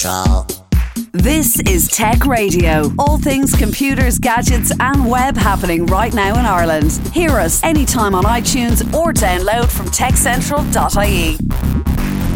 Central. This is Tech Radio. All things computers, gadgets, and web happening right now in Ireland. Hear us anytime on iTunes or download from techcentral.ie.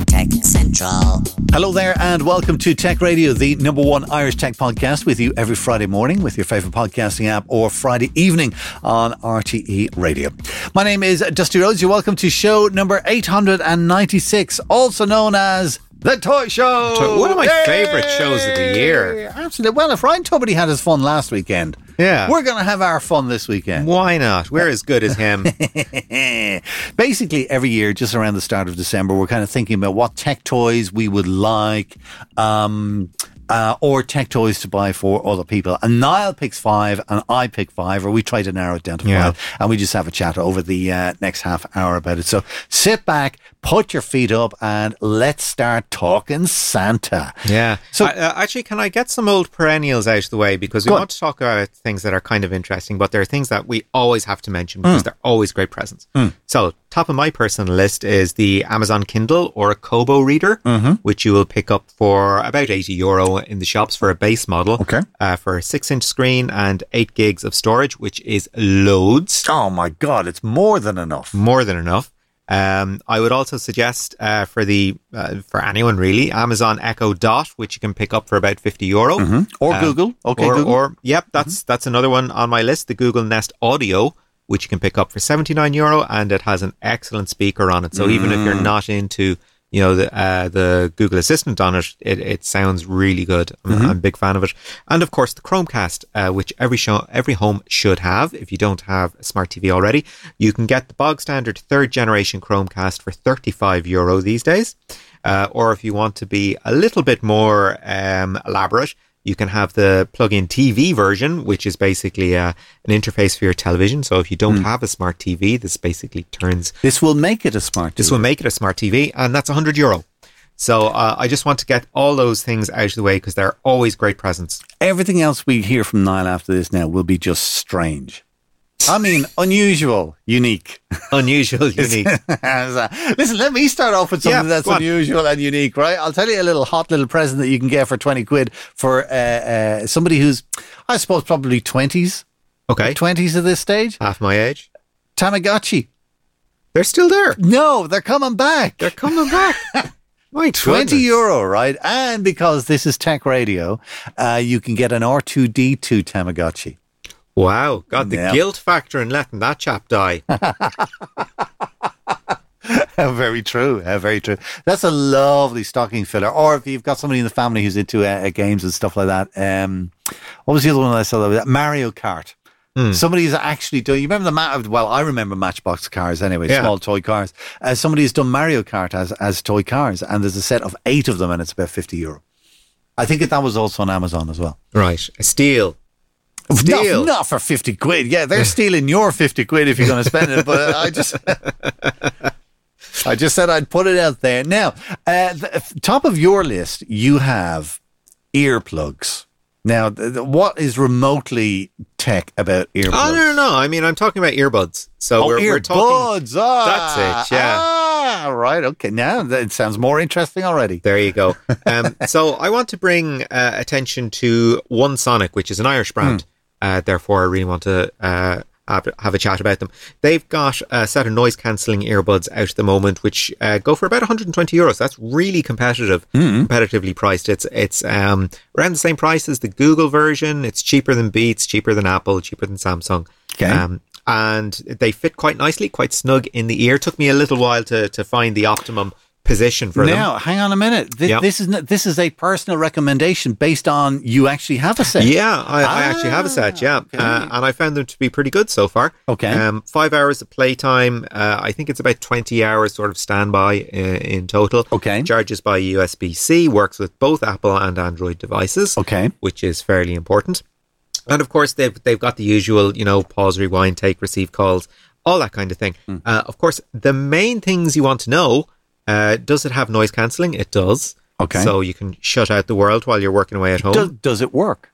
Tech Central. Hello there, and welcome to Tech Radio, the number one Irish tech podcast, with you every Friday morning with your favourite podcasting app or Friday evening on RTE Radio. My name is Dusty Rhodes. You're welcome to show number 896, also known as the Toy Show. One of my Yay! favourite shows of the year. Absolutely. Well, if Ryan Tubridy had his fun last weekend, Yeah. we're going to have our fun this weekend. Why not? We're as good as him. Basically, every year, just around the start of December, we're kind of thinking about what tech toys we would like, um, uh, or tech toys to buy for other people. And Niall picks five, and I pick five, or we try to narrow it down to Yeah. five, and we just have a chat over the uh, next half hour about it. So sit back, put your feet up, and let's start talking Santa. Yeah. So- So uh, actually, can I get some old perennials out of the way because we Go on. want to talk about things that are kind of interesting, but there are things that we always have to mention because Hmm. they're always great presents. So, top of my personal list is the Amazon Kindle or a Kobo reader, Mm-hmm. which you will pick up for about eighty euro in the shops for a base model. Okay. Uh, for a six-inch screen and eight gigs of storage, which is loads. Oh my God, it's more than enough. more than enough. Um, I would also suggest uh, for the uh, for anyone really Amazon Echo Dot, which you can pick up for about fifty euro, Or Uh, Google. Okay, or, Google. or yep, that's that's another one on my list. The Google Nest Audio, which you can pick up for seventy nine euro, and it has an excellent speaker on it. So even if you're not into you know the uh, the Google Assistant on it, it, it sounds really good. I'm, I'm a big fan of it. And of course the Chromecast, uh, which every show every home should have. If you don't have a smart TV already, you can get the bog standard third generation Chromecast for thirty five euro these days. Uh, or if you want to be a little bit more um, elaborate, you can have the plug-in TV version, which is basically uh, an interface for your television. So if you don't have a smart TV, this basically turns This will make it a smart. this TV. will make it a smart TV, and that's 100 euro. So uh, I just want to get all those things out of the way because they're always great presents. Everything else we hear from Niall after this now will be just strange. I mean, unusual, unique. Unusual, unique. Listen, let me start off with something Yeah, that's go on. unusual and unique, right? I'll tell you a little hot little present that you can get for 20 quid for uh, uh, somebody who's, I suppose, probably 20s. Okay, 20s at this stage. half my age. Tamagotchi. They're still there. No, they're coming back. They're coming back. My 20 euro, right? And because this is tech radio, uh, you can get an R2D2 Tamagotchi. Wow, God, the Yeah. guilt factor in letting that chap die. very true. Uh, very true. That's a lovely stocking filler. Or if you've got somebody in the family who's into uh, uh, games and stuff like that. Um, what was the other one that I saw? That Mario Kart. Hmm. Somebody who's actually doing. You remember the ma- well? I remember Matchbox cars anyway, Yeah. small toy cars. Uh, somebody who's done Mario Kart as as toy cars, and there's a set of eight of them, and it's about fifty euro. I think that was also on Amazon as well. right, a steal. Not, Steal. not for 50 quid. Yeah, they're stealing your 50 quid if you're going to spend it. But I just. I just said I'd put it out there. Now, uh, the top of your list, you have earplugs. Now, th- th- what is remotely tech about earplugs? Oh no, no, no! I mean, I'm talking about earbuds. So Oh, we're, we're talking. earbuds. Ah, That's it, yeah. Ah, right. Okay. Now it sounds more interesting already. There you go. Um, so I want to bring uh, attention to One Sonic, which is an Irish brand. Uh, therefore, I really want to uh, have, have a chat about them. They've got a set of noise cancelling earbuds out at the moment, which uh, go for about 120 euros. That's really competitive, competitively priced. It's it's um, around the same price as the Google version. It's cheaper than Beats, cheaper than Apple, cheaper than Samsung. Okay. Um, and they fit quite nicely, quite snug in the ear. Took me a little while to, to find the optimum position for them. Now, hang on a minute. This, Yeah. this is not, this is a personal recommendation based on you actually have a set. Yeah, I, I actually have a set. Yeah, Ah, okay. uh, and I found them to be pretty good so far. Okay. um, five hours of playtime. Uh, I think it's about twenty hours sort of standby in, in total. Okay. charges by USB C. Works with both Apple and Android devices. Okay. which is fairly important. And of course, they've they've got the usual, you know, pause, rewind, take, receive calls, all that kind of thing. Hmm. Uh, of course, the main things you want to know: uh, does it have noise cancelling? It does. Okay. So you can shut out the world while you're working away at home. Does, does it work?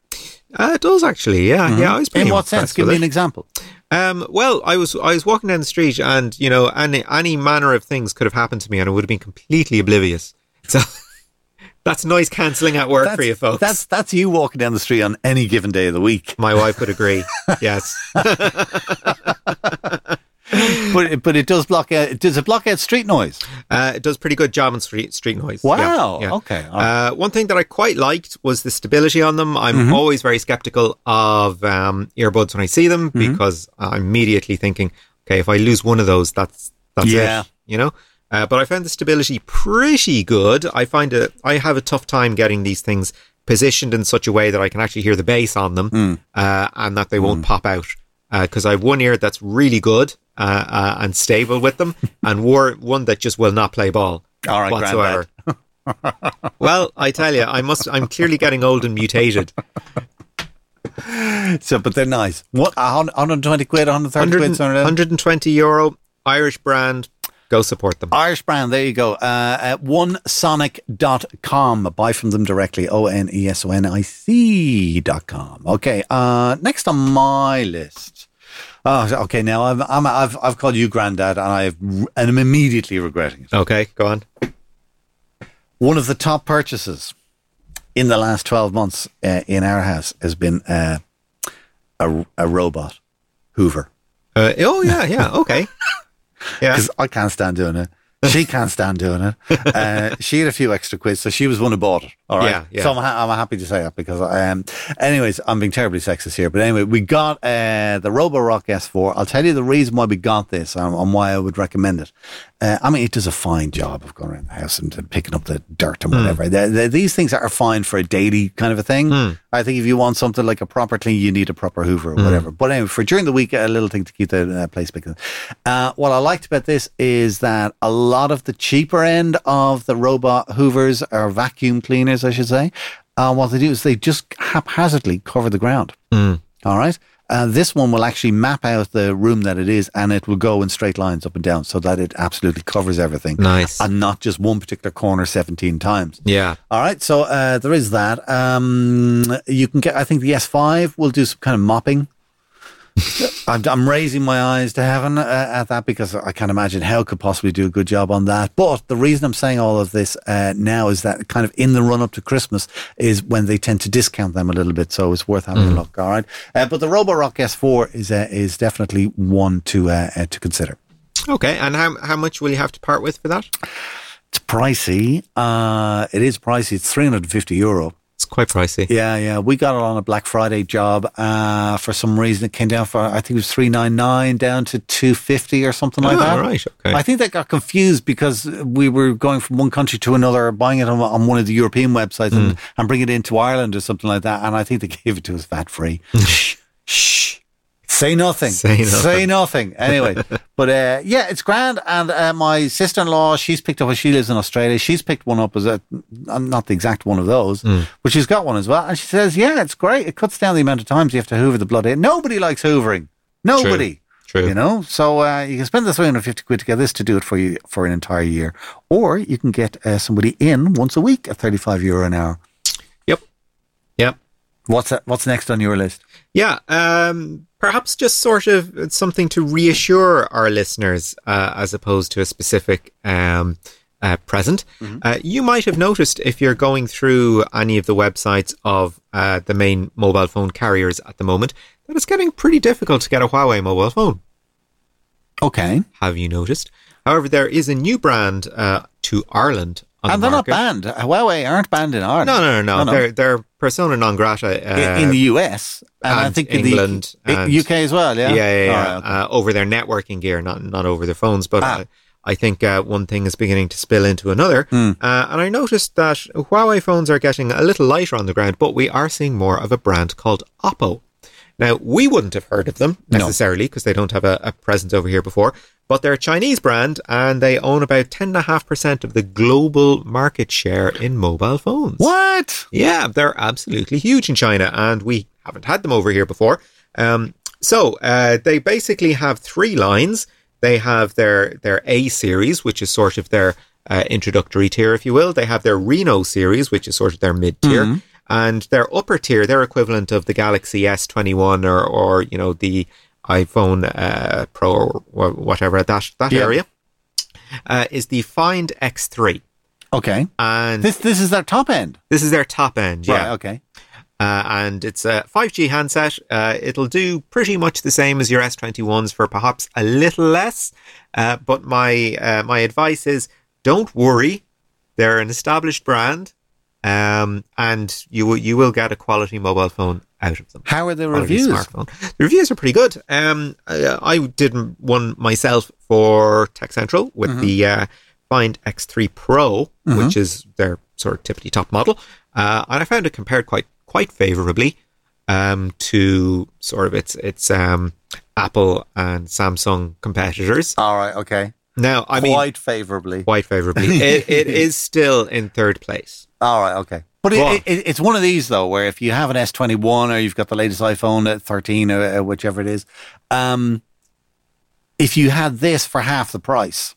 Uh, it does actually, yeah, yeah. I was pretty In what sense? Give me an example. Um, well, I was I was walking down the street, and you know, any any manner of things could have happened to me, and I would have been completely oblivious. So, That's noise cancelling at work for you folks. That's that's you walking down the street on any given day of the week. My wife would agree. yes. But it- but it does block out. Does it block out street noise? Uh, it does pretty good job on street street noise. Wow, Yeah, yeah. okay, right. Uh, one thing that I quite liked was the stability on them. I'm Mm-hmm. always very skeptical of um, earbuds when I see them Mm-hmm. because I'm immediately thinking, okay, if I lose one of those, that's that's Yeah. it. You know. Uh, but I found the stability pretty good. I find it. I have a tough time getting these things positioned in such a way that I can actually hear the bass on them Mm. uh, and that they won't pop out. Because I have one ear that's really good uh, uh, and stable with them, and war- one that just will not play ball All right, whatsoever. well, I tell you, I must. I'm clearly getting old and mutated. So, but they're nice. What? 120 quid, 130 100, quid, something like that? 120 euro, Irish brand. Go support them. Irish brand, there you go. Uh, at onesonic.com. Buy from them directly. O N E S O N I C dot com. Okay. Uh, next on my list. Oh, okay. Now I'm, I'm, I've, I've called you granddad and I've, and I'm immediately regretting it. Okay, go on. One of the top purchases in the last 12 months uh, in our house has been uh, a, a robot Hoover. Uh, oh yeah, yeah. Okay. Yeah. because I can't stand doing it. She can't stand doing it. Uh, she had a few extra quids, so she was one who bought it. All right. Yeah, yeah. So I'm, ha- I'm happy to say that because I am. anyways, I'm being terribly sexist here. But anyway, we got uh, the Roborock S4. I'll tell you the reason why we got this and, and why I would recommend it. Uh, I mean, it does a fine job of going around the house and, and picking up the dirt Hmm. and whatever. The- the- these things are fine for a daily kind of a thing. Hmm. I think if you want something like a proper clean, you need a proper Hoover or whatever. But anyway, for during the week, a little thing to keep the uh, place picking. Uh, what I liked about this is that a lot of the cheaper end of the robot Hoovers or vacuum cleaners, I should say, uh, what they do is they just haphazardly cover the ground. All right. Uh, this one will actually map out the room that it is and it will go in straight lines up and down so that it absolutely covers everything. Nice. And not just one particular corner 17 times. Yeah. All right, so uh, there is that. Um, you can get. I think the S5 will do some kind of mopping. I'm, I'm raising my eyes to heaven uh, at that because I can't imagine how it could possibly do a good job on that. But the reason I'm saying all of this uh, now is that kind of in the run up to Christmas is when they tend to discount them a little bit. So it's worth having a look. All right, uh, but the Roborock S4 is uh, is definitely one to uh, uh, to consider. Okay. And how how much will you have to part with for that? It's pricey. Uh, it is pricey. It's 350 euro. Quite pricey. Yeah, yeah. We got it on a Black Friday job. Uh, for some reason, it came down for I think it was three nine nine down to two fifty or something like Oh, that. right, okay. I think they got confused because we were going from one country to another, buying it on, on one of the European websites and, and bringing it into Ireland or something like that. And I think they gave it to us VAT free. shh, shh. Say nothing. Say nothing. Say nothing. Anyway, but uh, yeah, it's grand. And uh, my sister in law, she's picked up. She lives in Australia. She's picked one up as a not the exact one of those, Hmm. but she's got one as well. And she says, "Yeah, it's great. It cuts down the amount of times you have to hoover the blood in. Nobody likes hoovering. Nobody." True. You know, so uh, you can spend the 350 quid to get this to do it for you for an entire year. Or you can get uh, somebody in once a week at 35 euro an hour. What's that, What's next on your list? Yeah, um, perhaps just sort of something to reassure our listeners uh, as opposed to a specific um, uh, present. Uh, you might have noticed if you're going through any of the websites of uh, the main mobile phone carriers at the moment that it's getting pretty difficult to get a Huawei mobile phone. Okay. Have you noticed? However, there is a new brand uh, to Ireland on and the they're not banned. Huawei aren't banned in Ireland. No, no, no, no. They're, they're persona non grata. Uh, in, in the US. And, I and think in the UK as well, yeah? yeah, yeah, yeah, okay. uh, over their networking gear, not not over their phones. But Ah. uh, I think uh, one thing is beginning to spill into another, uh, and I noticed that Huawei phones are getting a little lighter on the ground, but we are seeing more of a brand called Oppo. Now we wouldn't have heard of them necessarily because they don't have a, a presence over here before, but they're a Chinese brand and they own about ten and a half percent of the global market share in mobile phones. What? Yeah, they're absolutely huge in China, and we haven't had them over here before. Um, so uh, they basically have three lines. They have their their A series, which is sort of their uh, introductory tier, if you will. They have their Reno series, which is sort of their mid tier, and their upper tier, their equivalent of the Galaxy S twenty one or or you know the iPhone uh, Pro or whatever that that Yeah. area uh, is the Find X three. Okay. and This this is their top end. this is their top end. Yeah, Right. Okay. uh, and it's a 5G handset. Uh, it'll do pretty much the same as your S21s for perhaps a little less. Uh, but my uh, my advice is don't worry. They're an established brand, um, and you will you will get a quality mobile phone out of them. How are the quality reviews? Smartphone. The reviews are pretty good. Um, I, I did one myself for Tech Central with Mm-hmm. the uh, Find X3 Pro, which is their sort of tippity top model, uh, and I found it compared quite quite favorably um, to sort of its its um, Apple and Samsung competitors. All right. Okay. Now, I mean, Quite favorably. quite favorably. it, it is still in third place. All right. Okay. But Go it, it, it's one of these though, where if you have an S twenty one or you've got the latest iPhone at thirteen or uh, whichever it is, um, if you had this for half the price,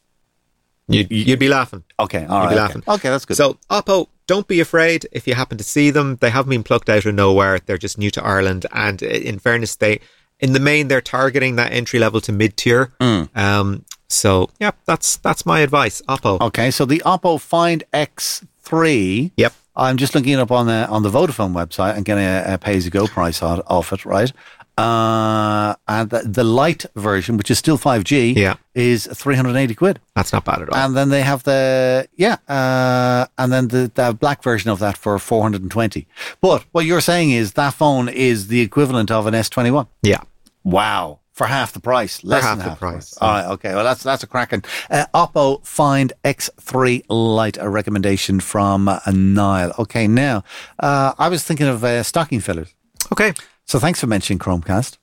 You'd, you'd be laughing. okay. All You'd right. be Okay. laughing. okay, that's good. So, Oppo, don't be afraid if you happen to see them. They haven't been plucked out of nowhere. They're just new to Ireland. And in fairness, they, in the main, they're targeting that entry level to mid tier. Mm. Um, so, yeah, that's that's my advice. Oppo. okay. So the Oppo Find X three. Yep. I'm just looking it up on the on the Vodafone website and getting a, a pay as you go price off, off it, right? Uh, and the, the light version, which is still 5G, Yeah. is 380 quid. That's not bad at all. And then they have the yeah, uh, and then the, the black version of that for 420. But what you're saying is that phone is the equivalent of an S21. yeah. Wow. For half the price, less half than the half price, All right, okay. Well, that's that's a cracking. Uh, Oppo Find X3 Lite, a recommendation from uh, Niall. Okay, now uh, I was thinking of uh, stocking fillers. Okay. So thanks for mentioning Chromecast.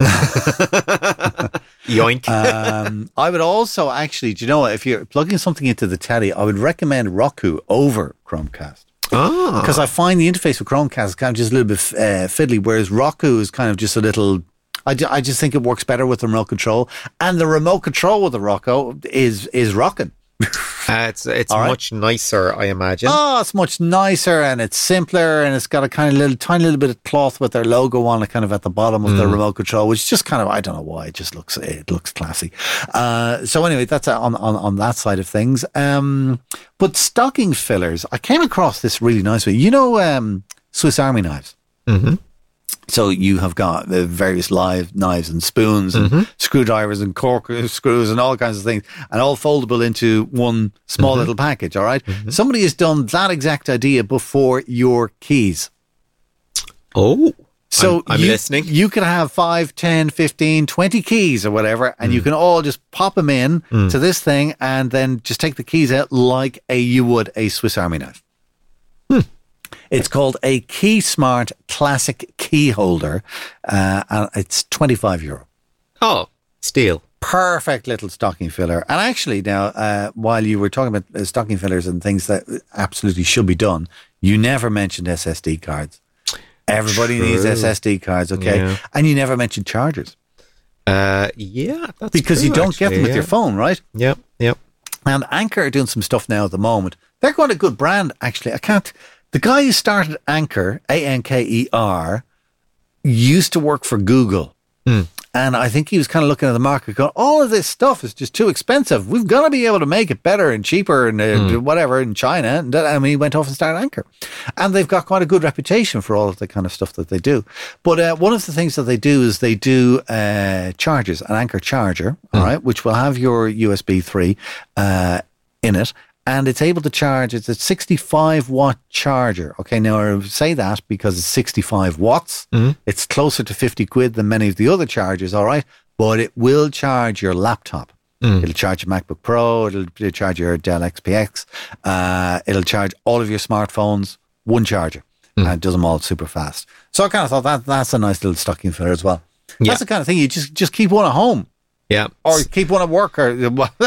Yoink. Um, I would also actually, do you know what? If you're plugging something into the telly, I would recommend Roku over Chromecast. oh. Because I find the interface with Chromecast is kind of just a little bit uh, fiddly, whereas Roku is kind of just a little. I, ju- I just think it works better with the remote control, and the remote control with the Roku is is rocking. Uh, it's it's right. much nicer, I imagine. Oh, it's much nicer and it's simpler, and it's got a kind of little tiny little bit of cloth with their logo on it, kind of at the bottom of the remote control, which just kind of I don't know why it just looks it looks classy. Uh, so anyway, that's uh, on, on on that side of things. Um, but stocking fillers, I came across this really nice way. You know, um, Swiss Army knives. Mm-hmm. So you have got the various live knives and spoons and Mm-hmm. screwdrivers and cork screws and all kinds of things, and all foldable into one small Mm-hmm. little package. All right? Somebody has done that exact idea before your keys. Oh. So I'm, I'm you, listening. You can have 5, 10, 15, 20 keys or whatever, and you Mm. can all just pop them in to this thing and then just take the keys out like a you would a Swiss Army knife. Hmm. It's called a KeySmart Classic Key Holder, uh, and it's 25 euro. Oh, steel. Perfect little stocking filler. And actually, now, uh, while you were talking about uh, stocking fillers and things that absolutely should be done, you never mentioned SSD cards. Everybody needs SSD cards, okay? Yeah. And you never mentioned chargers Uh, yeah, that's because you don't get them actually, with your phone, right? Yep, yep. And Anker are doing some stuff now at the moment. They're quite a good brand, actually. I can't. The guy who started Anker, A N K E R, used to work for Google. And I think he was kind of looking at the market going, all of this stuff is just too expensive. We've got to be able to make it better and cheaper and uh, whatever in China. And mean, he went off and started Anker. And they've got quite a good reputation for all of the kind of stuff that they do. But uh, one of the things that they do is they do uh, chargers, an Anker charger, all right, which will have your USB 3 uh, in it. And it's able to charge, it's a 65 watt charger. Okay, now I say that because it's 65 watts. Mm-hmm. It's closer to 50 quid than many of the other chargers, all right? But it will charge your laptop. Mm. It'll charge your MacBook Pro, it'll, it'll charge your Dell XPS, uh, it'll charge all of your smartphones, one charger. Mm. And it does them all super fast. So I kind of thought that that's a nice little stocking filler as well. Yeah. That's the kind of thing you just just keep one at home Yeah. or keep one at work or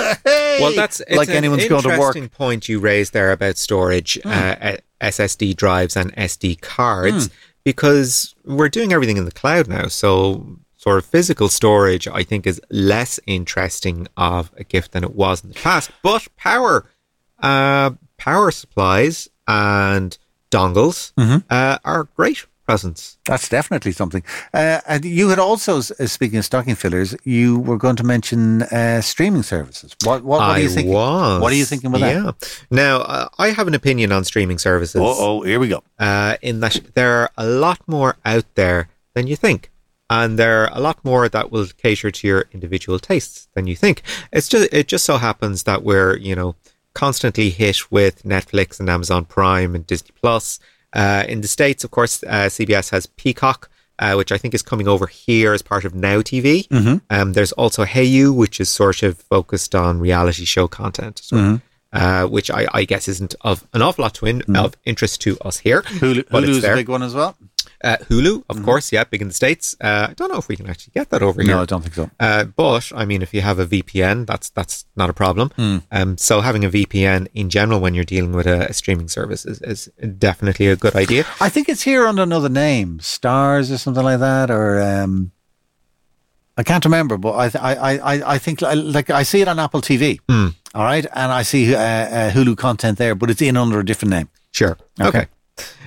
well, that's it's like an anyone's going to work. Point you raised there about storage, Hmm. uh, uh, SSD drives and SD cards, because we're doing everything in the cloud now. So, sort of physical storage, I think, is less interesting of a gift than it was in the past. But power, uh, power supplies and dongles Mm-hmm. uh, are great presents. That's definitely something. Uh, and you had also, uh, speaking of stocking fillers, you were going to mention uh, streaming services. What, what, what I are you thinking? was. What are you thinking with that? yeah. Now, uh, I have an opinion on streaming services. Oh, oh, here we go. uh, in that there are a lot more out there than you think. And there are a lot more that will cater to your individual tastes than you think. It's just it just so happens that we're you know constantly hit with Netflix and Amazon Prime and Disney Plus. Uh, in the states, of course, uh, CBS has Peacock, uh, which I think is coming over here as part of Now TV. Mm-hmm. Um, there's also hayu, which is sort of focused on reality show content, as well, Mm-hmm. uh, which I, I guess isn't of an awful lot to in, of interest to us here. Hulu, Hulu's a big one as well. Uh, Hulu, of course, yeah, big in the States. Uh, I don't know if we can actually get that over No, here. I don't think so. Uh, but I mean, if you have a VPN, that's that's not a problem. Hmm. Um, so having a VPN in general when you're dealing with a, a streaming service is, is definitely a good idea. I think it's here under another name, Stars or something like that, or um, I can't remember, but I, th- I, I, I- think like I see it on Apple TV. Hmm. All right, and I see uh, uh, Hulu content there, but it's in under a different name. Sure. Okay. Okay.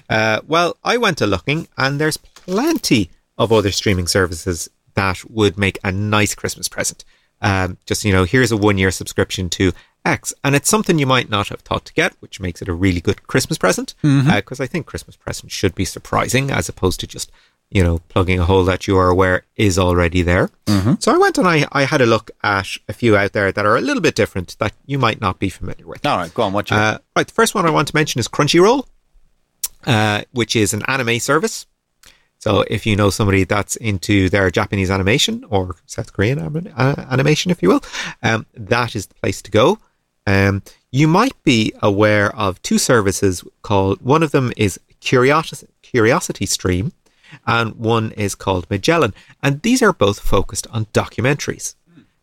Uh, well, I went a looking, and there's plenty of other streaming services that would make a nice Christmas present. Um, just you know, here's a one-year subscription to X, and it's something you might not have thought to get, which makes it a really good Christmas present. Because I think Christmas presents should be surprising, as opposed to just you know plugging a hole that you are aware is already there. So I went and I, I had a look at a few out there that are a little bit different that you might not be familiar with. All right, go on. What you? Uh, right, the first one I want to mention is Crunchyroll, uh, which is an anime service. So if you know somebody that's into their Japanese animation or South Korean anim- uh, animation, if you will, um, that is the place to go. Um, you might be aware of two services called. One of them is Curiosity Curiosity Stream, and one is called Magellan, and these are both focused on documentaries.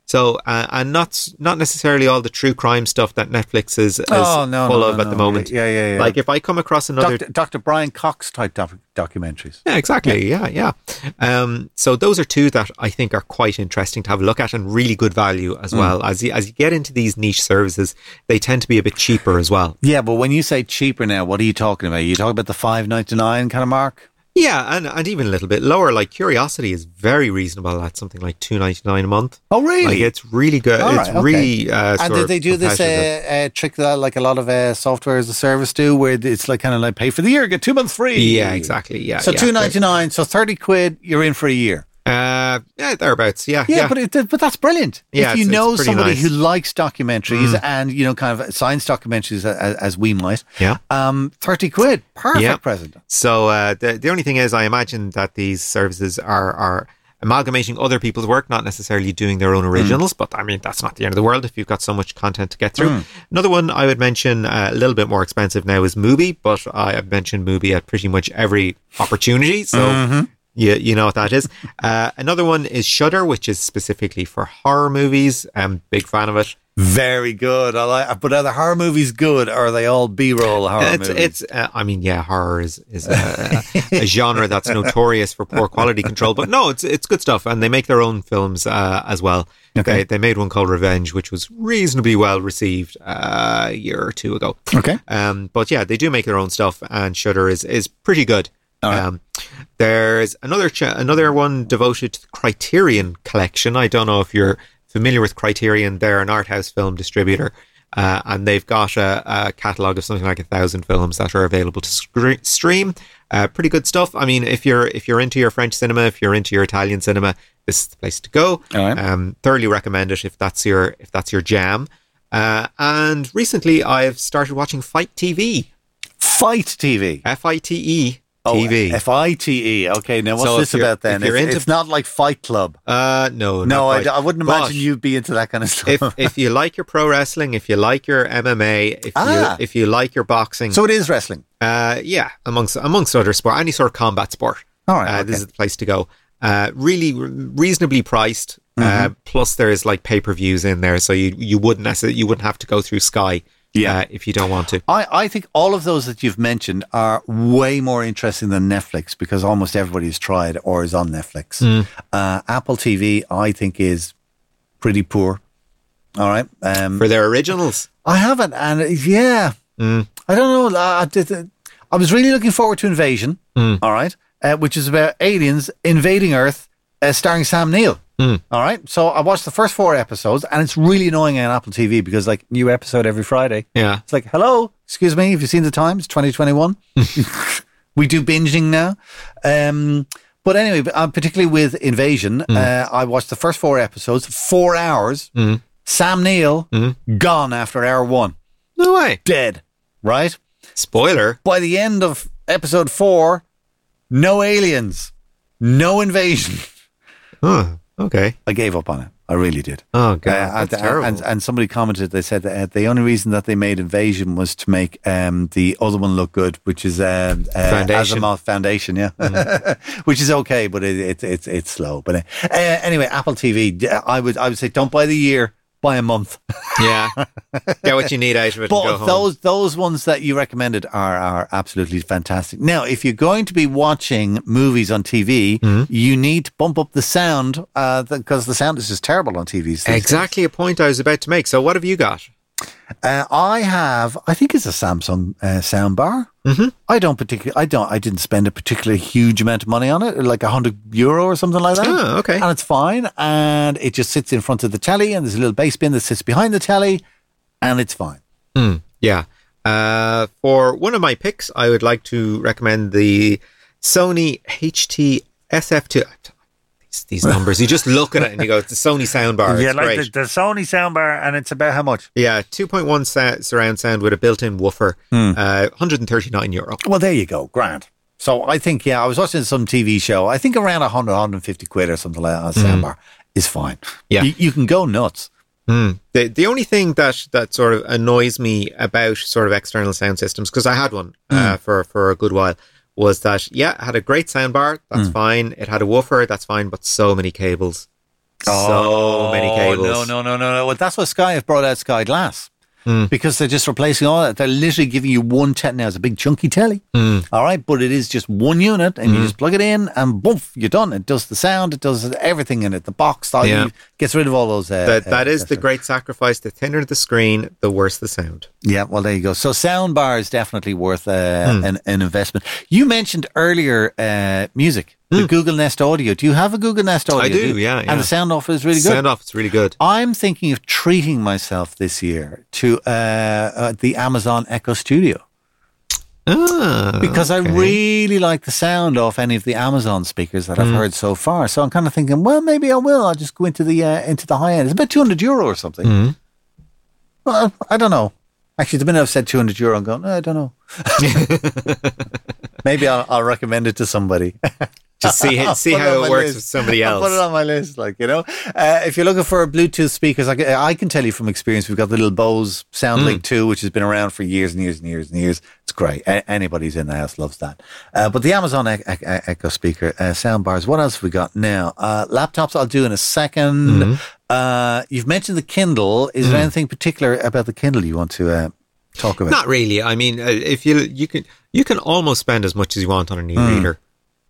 So, uh, and not not necessarily all the true crime stuff that Netflix is, is Oh, no, full no, of no, at the moment. Yeah, yeah, yeah. Like if I come across another, Dr. Dr. Brian Cox type doc- documentaries. yeah, exactly, yeah, yeah. Um, so those are two that I think are quite interesting to have a look at and really good value as well. As you as you get into these niche services, they tend to be a bit cheaper as well. Yeah, but when you say cheaper now, what are you talking about? Are you talking about the five ninety nine kind of mark? Yeah, and, and even a little bit lower. Like Curiosity is very reasonable at something like two ninety nine a month. Oh, really? Like it's really good. All it's right, okay. really uh, and did they do this uh, uh, trick that like a lot of uh, software as a service do, where it's like kind of like pay for the year, get two months free? Yeah, exactly. Yeah. So yeah. two ninety nine, so thirty quid, you're in for a year. Uh, yeah, thereabouts. Yeah, Yeah, yeah. but it, but that's brilliant. Yeah, if you know somebody nice. Mm. who likes documentaries and you know kind of science documentaries as, as we might, Yeah. um, thirty quid, perfect Yeah. present. So uh, the the only thing is, I imagine that these services are are amalgamating other people's work, not necessarily doing their own originals. But I mean, that's not the end of the world if you've got so much content to get through. Another one I would mention, uh, a little bit more expensive now, is Mubi, but I have mentioned Mubi at pretty much every opportunity. So. You, you know what that is. Uh, another one is Shudder, which is specifically for horror movies. I'm big fan of it. Very good. I like. But are the horror movies good, or are they all B-roll horror it's movies? it's uh, I mean yeah horror is is a, a genre that's notorious for poor quality control but no it's it's good stuff and they make their own films uh, as well Okay. they, they made one called Revenge which was reasonably well received uh, a year or two ago okay. um, but yeah they do make their own stuff and Shudder is is pretty good right. um, there's another ch- another one devoted to the Criterion collection I don't know if you're familiar with Criterion they're an art house film distributor uh, and they've got a, a catalogue of something like a thousand films that are available to scre- stream. Uh, pretty good stuff. I mean, if you're if you're into your French cinema, if you're into your Italian cinema, this is the place to go. Right. Um, thoroughly recommend it if that's your if that's your jam. Uh, and recently, I've started watching FITE TV, FITE TV. F I T E TV. F I T E. Okay, now what's So if this you're- about then? if you're It's, into- it's not like Fight Club. uh, no, No, I, wouldn't But- imagine you'd be into that kind of stuff. if you like your pro wrestling, if you like your MMA, if Ah. you if you like your boxing, so it is wrestling. Uh, yeah, amongst amongst other sport, any sort of combat sport. All right, uh, okay. this is the place to go. Uh, really re- reasonably priced. Uh, Mm-hmm. plus, there's like pay per views in there, so you you wouldn't necessarily you wouldn't have to go through Sky. Yeah. uh, if you don't want to. I, I think all of those that you've mentioned are way more interesting than Netflix because almost everybody's tried or is on Netflix. Mm. Uh, Apple TV, I think, is pretty poor. All right. Um, For their originals, I haven't, and yeah, Mm. I don't know. I, I did- I was really looking forward to Invasion. Mm. All right, uh, which is about aliens invading Earth, uh, starring Sam Neill. All right. So I watched the first four episodes, and it's really annoying on Apple TV because like new episode every Friday. Yeah. It's like, hello, excuse me, have you seen the time? It's 2021. we do binging now. Um, but anyway, uh, particularly with Invasion, uh, I watched the first four episodes, four hours. Sam Neill gone after hour one, No way. dead. Right. Spoiler. By the end of episode four, no aliens, no invasion. Oh, okay. I gave up on it. I really did. Oh, God. Uh, that's and, terrible. and, and somebody commented, they said that uh, the only reason that they made Invasion was to make um, the other one look good, which is um, uh, Foundation. Asimov Foundation, yeah, which is okay, but it, it, it's it's slow. But uh, uh, anyway, Apple TV, uh, I would I would say don't buy the year, buy a month. yeah. Get what you need out of it But those those ones that you recommended are are absolutely fantastic. Now, if you're going to be watching movies on TV, Mm-hmm. you need to bump up the sound because the sound is just terrible on TVs. these days. exactly a point I was about to make. So, what have you got? Uh, I have, I think it's a Samsung uh, soundbar. Mm-hmm. I don't particularly, I don't, I didn't spend a particularly huge amount of money on it, like a hundred euro or something like that. Oh, okay. And it's fine, and it just sits in front of the telly, and there's a little bass bin that sits behind the telly, and it's fine. Yeah. Uh, for one of my picks, I would like to recommend the Sony HT SF2. These, numbers, you just look at it and you go, it's the Sony soundbar. It's great. the Sony soundbar, and it's about how much? yeah, 2.1 sa- surround sound with a built in woofer, uh, 139 euro. Well, there you go, grand. So I think, yeah, I was watching some TV show. I think around 100, 150 quid or something like that. on a Soundbar is fine. Yeah. you, you can go nuts. The the only thing that that sort of annoys me about sort of external sound systems because I had one uh, for for a good while was that yeah it had a great soundbar. That's hmm. fine. It had a woofer. That's fine. But so many cables. So many cables Oh, No, no, no, no, no. Well, that's why Sky have brought out Sky Glass. Because they're just replacing all that. They're literally giving you one tel now. It's a big chunky telly. All right. But it is just one unit and you just plug it in and boom, you're done. It does the sound. It does everything in it. The box style Yeah. gets rid of all those. Uh, that that uh, is the great sacrifice the thinner the screen the worse the sound Yeah, well, there you go. So sound bar is definitely worth uh, Hmm. an, an investment. You mentioned earlier uh, music, the Google Nest Audio. Do you have a Google Nest Audio? Hmm. do, yeah, yeah. And the sound off is really good. sound off it's really good I'm thinking of treating myself this year to uh, uh, the Amazon Echo Studio ah, because I really like the sound of any of the Amazon speakers that I've Hmm. heard so far. So I'm kind of thinking, well, maybe I will. I'll just go into the uh, into the high end. It's about 200 euro or something. Hmm. Well, I don't know. Actually, the minute I've said 200 euro, I'm going, "Eh, I don't know. maybe I'll, I'll recommend it to somebody. just see I'll see how on it works list. with somebody else. I'll put it on my list, like you know. Uh, if you're looking for Bluetooth speakers, I can, I can tell you from experience, we've got the little Bose SoundLink 2, which has been around for years and years and years and years. It's great. A- anybody's in the house loves that. Uh, but the Amazon e- e- Echo speaker, uh, sound bars. What else have we got now? Uh, laptops, I'll do in a 2nd Uh, you've mentioned the Kindle. Is there anything particular about the Kindle you want to uh, talk about? Not really. I mean, if you you can you can almost spend as much as you want on an e-reader.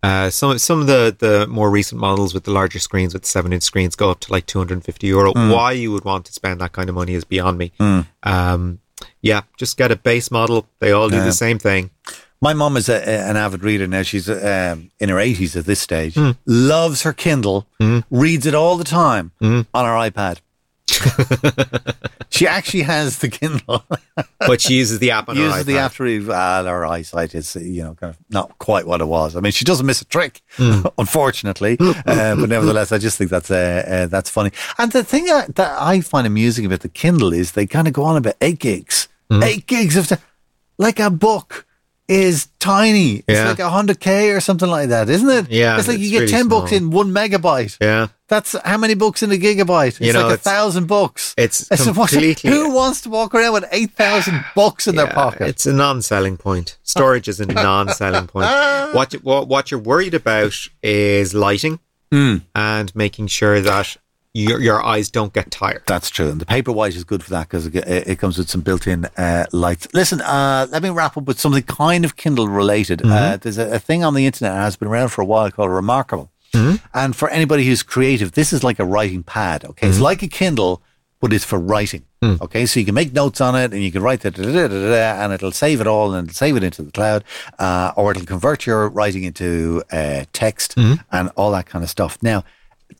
Uh, some some of the, the more recent models with the larger screens, with seven inch screens, go up to like two hundred and fifty euro. Why you would want to spend that kind of money is beyond me. Um, yeah, just get a base model. They all do Yeah. the same thing. My mom is a, an avid reader now. She's um, in her 80s at this stage. Loves her Kindle, reads it all the time on her iPad. she actually has the Kindle. But she uses the app on her uses the app to read. Well, her eyesight is, you know, kind of not quite what it was. I mean, she doesn't miss a trick, unfortunately. uh, but nevertheless, I just think that's uh, uh, that's funny. And the thing that, that I find amusing about the Kindle is they kind of go on about eight gigs, eight gigs of, t- like a book. Is tiny. It's Yeah. like a hundred k or something like that, isn't it? Yeah, it's like you it's get really ten books in one megabyte. Yeah, That's how many books in a gigabyte? It's You know, like a it's- thousand books. it's I said, what- completely- Who wants to walk around with eight thousand books in their pocket? It's a non-selling point. Storage is a non-selling point. What, what what you're worried about is lighting Hmm. and making sure that your your eyes don't get tired. That's true. And the Paperwhite is good for that because it, it comes with some built in uh, lights. Listen, uh, let me wrap up with something kind of Kindle related. Uh, there's a, a thing on the internet that has been around for a while called Remarkable. And for anybody who's creative, this is like a writing pad. Okay. It's like a Kindle, but it's for writing. Okay, so you can make notes on it and you can write it, and it'll save it all and it'll save it into the cloud, uh, or it'll convert your writing into uh, text and all that kind of stuff. Now,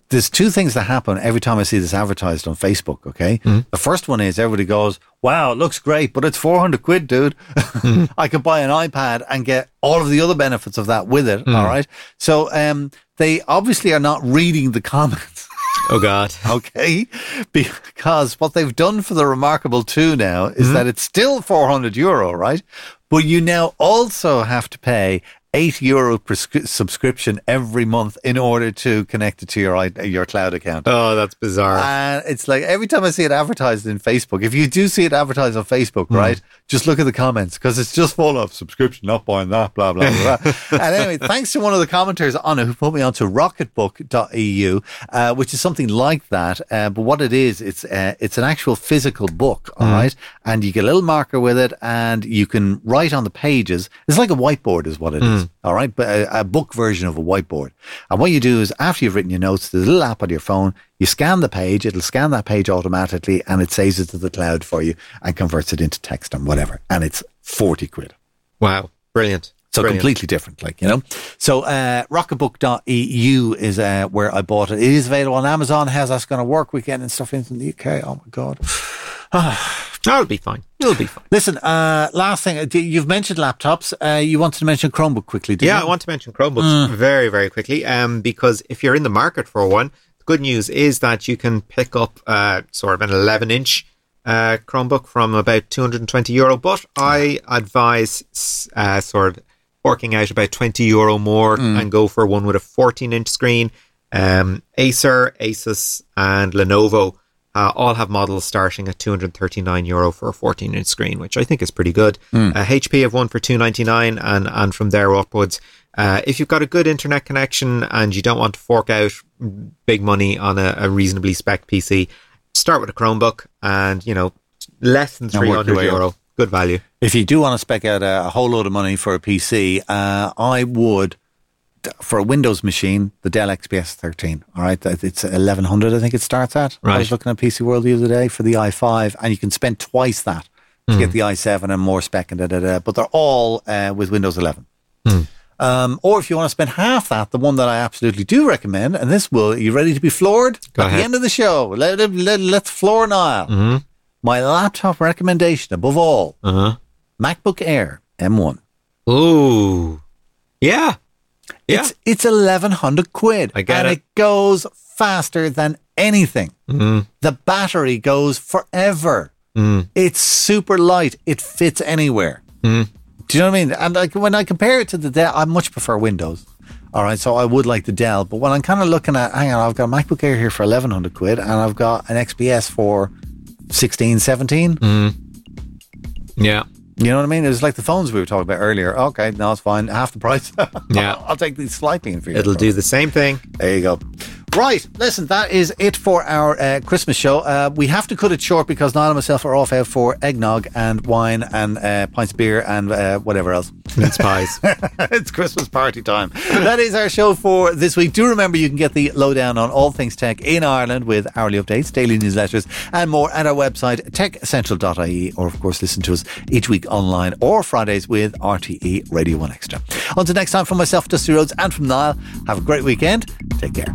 there's two things that happen every time I see this advertised on Facebook. Okay, mm-hmm. the first one is everybody goes, "Wow, it looks great, but it's 400 quid, dude. Mm-hmm. I could buy an iPad and get all of the other benefits of that with it." Mm-hmm. All right, so um, they obviously are not reading the comments. Oh God. Okay, because what they've done for the Remarkable 2 now is that it's still 400 euro, right? But you now also have to pay 8 euro prescri- subscription every month in order to connect it to your your cloud account. Oh, that's bizarre. And it's like every time I see it advertised in Facebook, if you do see it advertised on Facebook, right, just look at the comments because it's just full of subscription, not buying that, blah, blah, blah. blah. and anyway, thanks to one of the commenters on it who put me onto rocketbook.eu, uh, which is something like that. Uh, but what it is, it's uh, it's an actual physical book, all right, And you get a little marker with it and you can write on the pages. It's like a whiteboard, is what it is, all right, but a, a book version of a whiteboard. And what you do is after you've written your notes, there's a little app on your phone. You scan the page, it'll scan that page automatically and it saves it to the cloud for you and converts it into text and whatever. And it's 40 quid. wow. Brilliant. So Brilliant. completely different, like, you know. So uh, rocketbook.eu is uh, where I bought it. It is available on Amazon. How's that going to work? We getting stuff into the UK. Oh, my God. That'll be fine. It'll be fine. Listen, uh, last thing. uh, You've mentioned laptops. Uh, you wanted to mention Chromebook quickly, did Yeah, I want to mention Chromebooks very, very quickly. Um, because if you're in the market for one, the good news is that you can pick up uh, sort of an 11 inch uh, Chromebook from about 220 euro. But I advise uh, sort of working out about 20 euro more and go for one with a 14 inch screen. Um, Acer, Asus, and Lenovo uh, all have models starting at 239 euro for a 14 inch screen, which I think is pretty good. Uh, HP have one for 299, and and from there upwards. Uh, if you've got a good internet connection and you don't want to fork out big money on a, a reasonably spec PC, start with a Chromebook, and you know less than And work your 300 euro, good value. If you do want to spec out a, a whole load of money for a PC, uh, I would, for a Windows machine, the Dell XPS 13. All right, it's 1100, I think it starts at. I was looking at PC World the other day for the i5, and you can spend twice that to get the i7 and more spec and da da da. But they're all uh, with Windows 11. Um, or if you want to spend half that, the one that I absolutely do recommend, and this will, are you ready to be floored? Go At ahead. the end of the show, let, let, let, let's floor Niall. My laptop recommendation above all Uh huh. MacBook Air M1. Ooh, yeah, yeah. It's it's eleven hundred quid, I get and it. it goes faster than anything. Mm. The battery goes forever. Mm. It's super light. It fits anywhere. Mm. Do you know what I mean? And like when I compare it to the Dell, I much prefer Windows. All right, so I would like the Dell, but when I'm kind of looking at, hang on, I've got a MacBook Air here for eleven hundred quid, and I've got an XPS for 16, 17. Mm. yeah. You know what I mean? It's like the phones we were talking about earlier. Okay, now it's fine. Half the price. Yeah. I'll take these slightly inferior. It'll price. do the same thing. There you go. Right, listen, that is it for our uh, Christmas show. Uh, we have to cut it short because Niall and myself are off out for eggnog and wine and uh, pints of beer and uh, whatever else. Mince pies. it's Christmas party time. That is our show for this week. Do remember you can get the lowdown on all things tech in Ireland with hourly updates, daily newsletters, and more at our website, techcentral.ie, or of course, listen to us each week online or Fridays with RTE Radio 1 Extra. Until next time, from myself, Dusty Rhodes, and from Niall, have a great weekend. Take care.